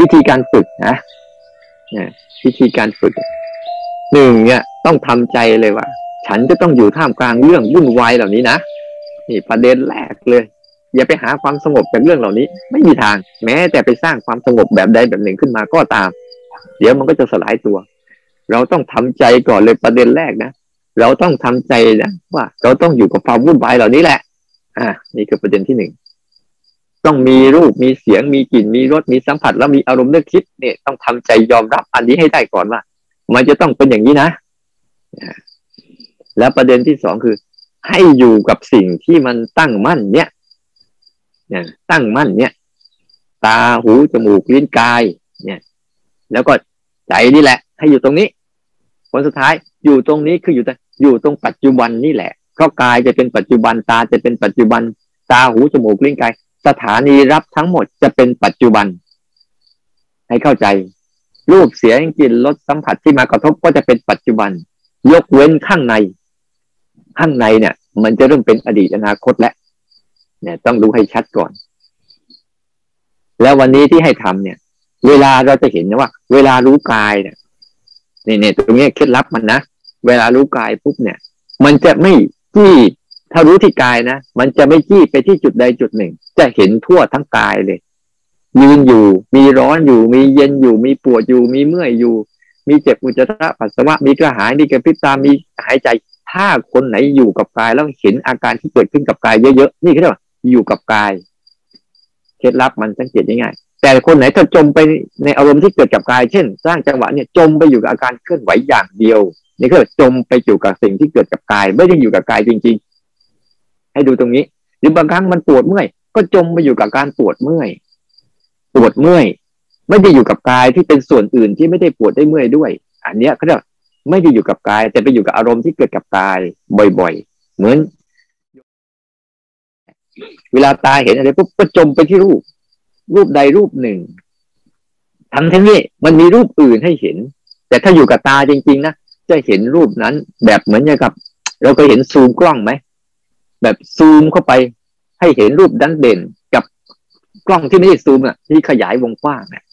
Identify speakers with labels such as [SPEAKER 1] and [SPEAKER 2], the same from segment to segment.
[SPEAKER 1] วิธีการฝึกนะเนี่ยวิธีการฝึกหนึ่งเนี่ยต้องทำใจเลยว่า ฉันจะต้องอยู่ท่ามกลางเรื่องวุ่นวายเหล่านี้นะนี่ประเด็นแรกเลย อย่าไปหาความสงบจากเรื่องเหล่านี้ ไม่มีทาง แม้แต่ไปสร้างความสงบแบบใดแบบหนึ่งขึ้นมาก็ตาม เดี๋ยวมันก็จะสลายตัว เราต้องทำใจก่อนเลยประเด็นแรกนะเราต้องทำใจนะว่า เราต้องอยู่กับความวุ่นวายเหล่านี้แหละ อ่า นี่คือประเด็นที่หนึ่ง ต้องมีรูปมีเสียงมีกลิ่นมีรสมีสัมผัส แล้วมีอารมณ์นึกคิดเนี่ยต้องทำใจยอมรับอันนี้ให้ได้ก่อนว่า มันจะต้องเป็นอย่างนี้นะ แล้วประเด็นที่สองคือ ให้อยู่กับสิ่งที่มันตั้งมั่นเนี่ยเนี่ยตั้งมั่นเนี่ย ตาหูจมูกลิ้นกาย เนี่ย แล้วก็ใจนี่แหละ ให้อยู่ตรงนี้ผลสุดท้ายอยู่ตรงนี้คืออยู่แต่อยู่ตรงปัจจุบันนี่แหละเพราะกายจะเป็นปัจจุบันตาจะเป็นปัจจุบันตาหูจมูกลิ้นกาย สถานีรับทั้งหมดจะเป็นปัจจุบัน ให้เข้าใจ รูปเสียงกลิ่นรสสัมผัสที่มากระทบก็จะเป็นปัจจุบัน ยกเว้นข้างใน ข้างในเนี่ย มันจะเริ่มเป็นอดีตอนาคตแล้วเนี่ยต้องรู้ให้ชัดก่อน แล้ววันนี้ที่ให้ทำเนี่ย เวลาเราจะเห็นนะว่า เวลารู้กายเนี่ยเนี่ยตรงนี้เคล็ดลับมันนะเวลารู้กายปุ๊บเนี่ย มันจะไม่ที่ ถ้ารู้ที่กายนะ มันจะไม่จี้ไปที่จุดใดจุดหนึ่ง จะเห็นทั่วทั้งกายเลย ยืนอยู่ มีร้อนอยู่ มีเย็นอยู่ มีปวดอยู่ มีเมื่อยอยู่ มีเจ็บอุจจาระปัสสาวะ มีกระหาย มีกระพริบตา มีหายใจ ถ้าคนไหนอยู่กับกายแล้วเห็นอาการที่เกิดขึ้นกับกายเยอะๆ นี่คือว่าอยู่กับกาย เคล็ดลับมันสังเกตง่ายๆ แต่คนไหนถ้าจมไปในอารมณ์ที่เกิดกับกาย เช่น สร้างจังหวะเนี่ย จมไปอยู่กับอาการเคลื่อนไหวอย่างเดียว นี่ก็จมไปอยู่กับสิ่งที่เกิดกับกาย ไม่ได้อยู่กับกายจริงๆ ให้ดูตรงนี้ หรือบางครั้งมันปวดเมื่อย ก็จมไปอยู่กับการปวดเมื่อย ปวดเมื่อย ไม่ได้อยู่กับกายที่เป็นส่วนอื่นที่ไม่ได้ปวดได้เมื่อยด้วย อันเนี้ยเขาเรียกไม่ได้อยู่กับกาย แต่ไปอยู่กับอารมณ์ที่เกิดกับกายบ่อยๆ เหมือน เวลาตาเห็นอะไรปุ๊บก็จมไปที่รูป รูปใดรูปหนึ่ง ทั้งทั้งนี้มันมีรูปอื่นให้เห็น แต่ถ้าอยู่กับตาจริง ๆ นะจะเห็นรูปนั้นแบบเหมือนกับ เราเคยเห็นซูมกล้องไหม แบบซูมเข้าไปให้เห็นรูปดันเด่นกับกล้องที่ไม่ได้ซูมอะที่ขยายวงกว้างเนี่ย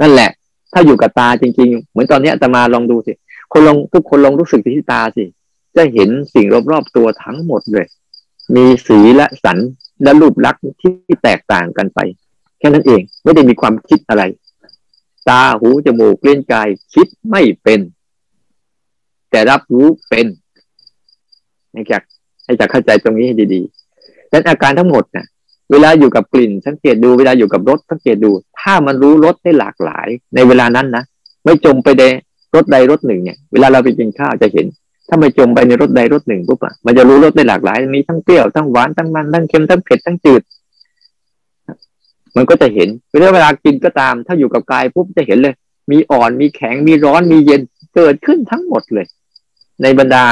[SPEAKER 1] นั่นแหละ ถ้าอยู่กับตาจริง ๆ เหมือนตอนนี้จะมาลองดูสิ คนลองทุกคนลองรู้สึกที่ตาสิ จะเห็นสิ่งรอบๆตัวทั้งหมดเลย มีสีและสันและรูปลักษณ์ที่แตกต่างกันไป แค่นั้นเองไม่ได้มีความคิดอะไร ตาหูจมูกเล่นกายคิดไม่เป็น แต่รับรู้เป็นนะครับ ให้จะเข้าใจตรงนี้ให้ดีๆดังนั้นอาการทั้งหมดเนะ่ยเวลาอยู่กับกลิ่น สังเกตดูเวลาอยู่กับรสสังเกตดู ถ้ามันรู้รสได้หลากหลาย ในเวลานั้นนะไม่จมไปในรสใดรสหนึ่งเนี่ย เวลาเราไปกินข้าวจะเห็น ถ้าไม่จมไปในรสใดรสหนึ่งปุ๊บอะมันจะรู้รสได้หลากหลาย มีทั้งเปรี้ยวทั้งหวานทั้งมันทั้งเค็มทั้งเผ็ดทั้งจืด มันก็จะเห็นเวลาเวลากินก็ตาม ถ้าอยู่กับกายปุ๊บจะเห็นเลย มีอ่อนมีแข็งมีร้อนมีเย็นเกิดขึ้นทั้งหมดเลย ในบรรดา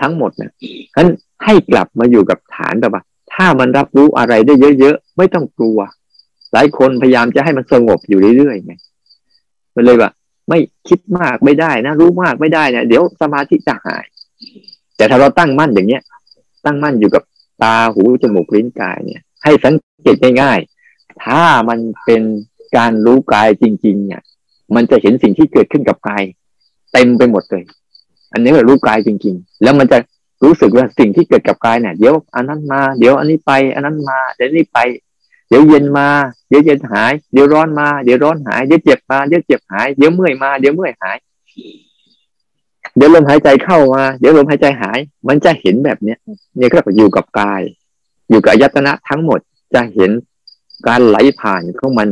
[SPEAKER 1] ทั้งหมดเนี่ยฉะนั้น ให้กลับมาอยู่กับฐานแบบว่าถ้ามันรับรู้อะไรได้เยอะๆ ไม่ต้องกลัว หลายคนพยายามจะให้มันสงบอยู่เรื่อยๆไงมันเลยว่าไม่คิดมากไม่ได้นะ รู้มากไม่ได้เนี่ยเดี๋ยวสมาธิจะหาย แต่ถ้าเราตั้งมั่นอย่างเนี้ย ตั้งมั่นอยู่กับตาหูจมูกลิ้นกายเนี่ย ให้สังเกตง่ายๆ ถ้ามันเป็นการรู้กายจริง ๆ เนี่ย มันจะเห็นสิ่งที่เกิดขึ้นกับกาย เต็มไปหมดเลย อันนี้คือรู้กายจริง ๆ แล้วมันจะ รู้สึกว่าสิ่งที่เกิดกับกายเนี่ยเดี๋ยวอันนั้นมา เดี๋ยวอันนี้ไป อันนั้นมา เดี๋ยวนี้ไป เดี๋ยวเย็นมา เดี๋ยวเย็นหาย เดี๋ยวร้อนมา เดี๋ยวร้อนหาย เดี๋ยวเจ็บมา เดี๋ยวเจ็บหาย เดี๋ยวเมื่อยมา เดี๋ยวเมื่อยหาย เดี๋ยวลมหายใจเข้ามา เดี๋ยวลมหายใจหาย มันจะเห็นแบบเนี้ยเนี่ยก็อยู่กับกาย อยู่กับยตนะทั้งหมด จะเห็นการไหลผ่านของมัน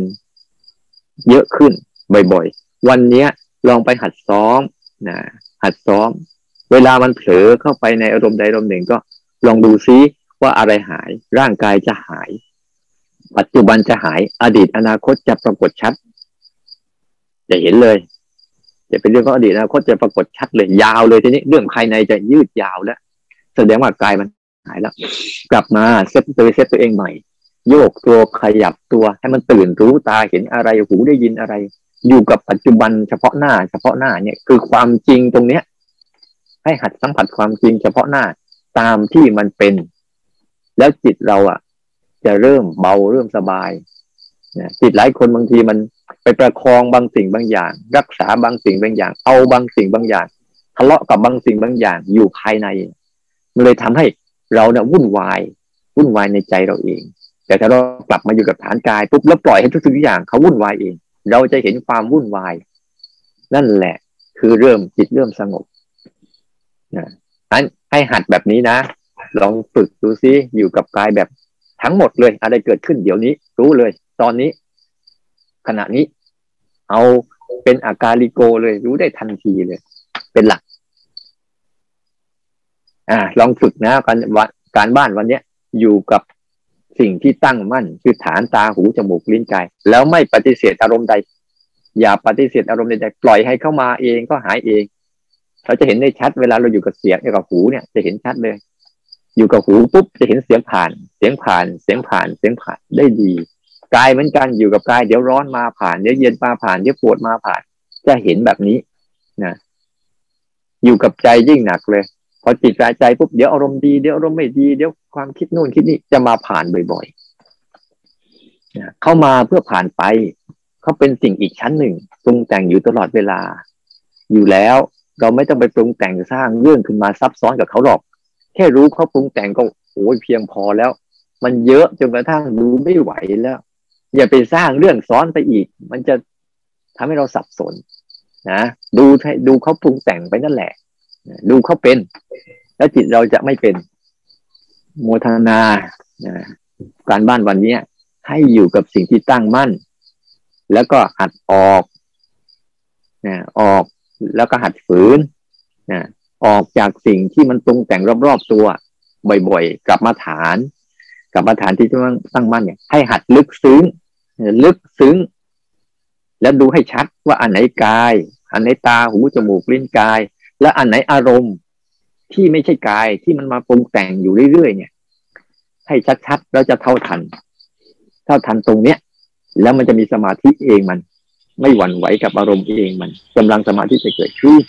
[SPEAKER 1] เยอะขึ้นบ่อยๆ วันเนี้ยลองไปหัดซ้อมนะหัดซ้อม เวลามันเผลอเข้าไปในอารมณ์ใดอารมณ์หนึ่งก็ลองดูซิว่าอะไรหาย ร่างกายจะหาย ปัจจุบันจะหาย อดีตอนาคตจะปรากฏชัด จะเห็นเลย จะเป็นเรื่องของอดีตอนาคตจะปรากฏชัดเลยยาวเลยทีนี้เรื่องภายในจะยืดยาวแล้วแสดงว่ากายมันหายแล้ว กลับมาเซตตัวเซตตัวเองใหม่ โยกตัวขยับตัวให้มันตื่นรู้ตาเห็นอะไรหูได้ยินอะไร อยู่กับปัจจุบันเฉพาะหน้า เฉพาะหน้าเนี่ยคือความจริงตรงเนี้ย ให้หัดสัมผัสความจริงเฉพาะหน้าตามที่มันเป็น แล้วจิตเราอะ จะเริ่มเบาเริ่มสบายนะจิตหลายคนบางทีมันไปประคองบางสิ่งบางอย่าง รักษาบางสิ่งบางอย่าง เอาบางสิ่งบางอย่าง ทะเลาะกับบางสิ่งบางอย่างอยู่ภายใน มันเลยทำให้เราเนี่ยวุ่นวาย วุ่นวายในใจเราเอง แต่ถ้าเรากลับมาอยู่กับฐานกายปุ๊บแล้วปล่อยให้ทุกสิ่งทุกอย่างเขาวุ่นวายเอง เราจะเห็นความวุ่นวาย นั่นแหละ คือเริ่มจิตเริ่มสงบ นะนั้นให้หัดแบบนี้นะ ลองฝึกดูซิอยู่กับกายแบบทั้งหมดเลย อะไรเกิดขึ้นเดี๋ยวนี้ รู้เลย ตอนนี้ ขณะนี้ เอาเป็นอาการลิโกเลย รู้ได้ทันทีเลย เป็นหลัก อ่า ลองฝึกนะการวัการบ้านวันเนี้ย อยู่กับสิ่งที่ตั้งมั่น คือฐานตาหูจมูกลิ้นกาย แล้วไม่ปฏิเสธอารมณ์ใด อย่าปฏิเสธอารมณ์ใดปล่อยให้เข้ามาเองก็หายเอง เราจะเห็นได้ชัดเวลาเราอยู่กับเสียงอยู่กับหูเนี่ยจะเห็นชัดเลย อยู่กับหูปุ๊บจะเห็นเสียงผ่าน เสียงผ่านเสียงผ่านเสียงผ่านได้ดีกายเหมือนกันอยู่กับกายเดี๋ยวร้อนมาผ่านเดี๋ยวเย็นมาผ่านเดี๋ยวปวดมาผ่าน จะเห็นแบบนี้นะอยู่กับใจยิ่งหนักเลย พอจิตใจปุ๊บเดี๋ยวอารมณ์ดีเดี๋ยวอารมณ์ไม่ดีเดี๋ยวความคิดนู่นคิดนี่จะมาผ่านบ่อยๆเข้ามาเพื่อผ่านไปเขาเป็นสิ่งอีกชั้นหนึ่งปรุงแต่งอยู่ตลอดเวลา อยู่แล้ว เราไม่ต้องไปปรุงแต่งสร้างเรื่องขึ้นมาซับซ้อนกับเขาหรอก แค่รู้เขาปรุงแต่งก็โอ้ยเพียงพอแล้ว มันเยอะจนกระทั่งดูไม่ไหวแล้ว อย่าไปสร้างเรื่องซ้อนไปอีก มันจะทำให้เราสับสน นะดูดูเขาปรุงแต่งไปนั่นแหละ ดูเขาเป็น แล้วจิตเราจะไม่เป็นโมทนาการบ้านวันนี้ให้อยู่กับสิ่งที่ตั้งมั่น แล้วก็หัดออกนะออก แล้วก็หัดฝืนนะออกจากสิ่งที่มันปรุงแต่งรอบๆตัว บ่อยๆกลับมาฐานกลับมาฐานที่ต้องตั้งมั่นเนี่ย ให้หัดลึกซึ้งลึกซึ้ง แล้วดูให้ชัดว่าอันไหนกาย อันไหนตาหูจมูกลิ้นกาย และอันไหนอารมณ์ที่ไม่ใช่กายที่มันมาปรุงแต่งอยู่เรื่อยๆเนี่ย ให้ชัดๆแล้วจะเท่าทัน เท่าทันตรงเนี้ย แล้วมันจะมีสมาธิเองมัน ไม่หวั่นไหวกับอารมณ์เองมันกำลังสมาธิจะเกิดขึ้น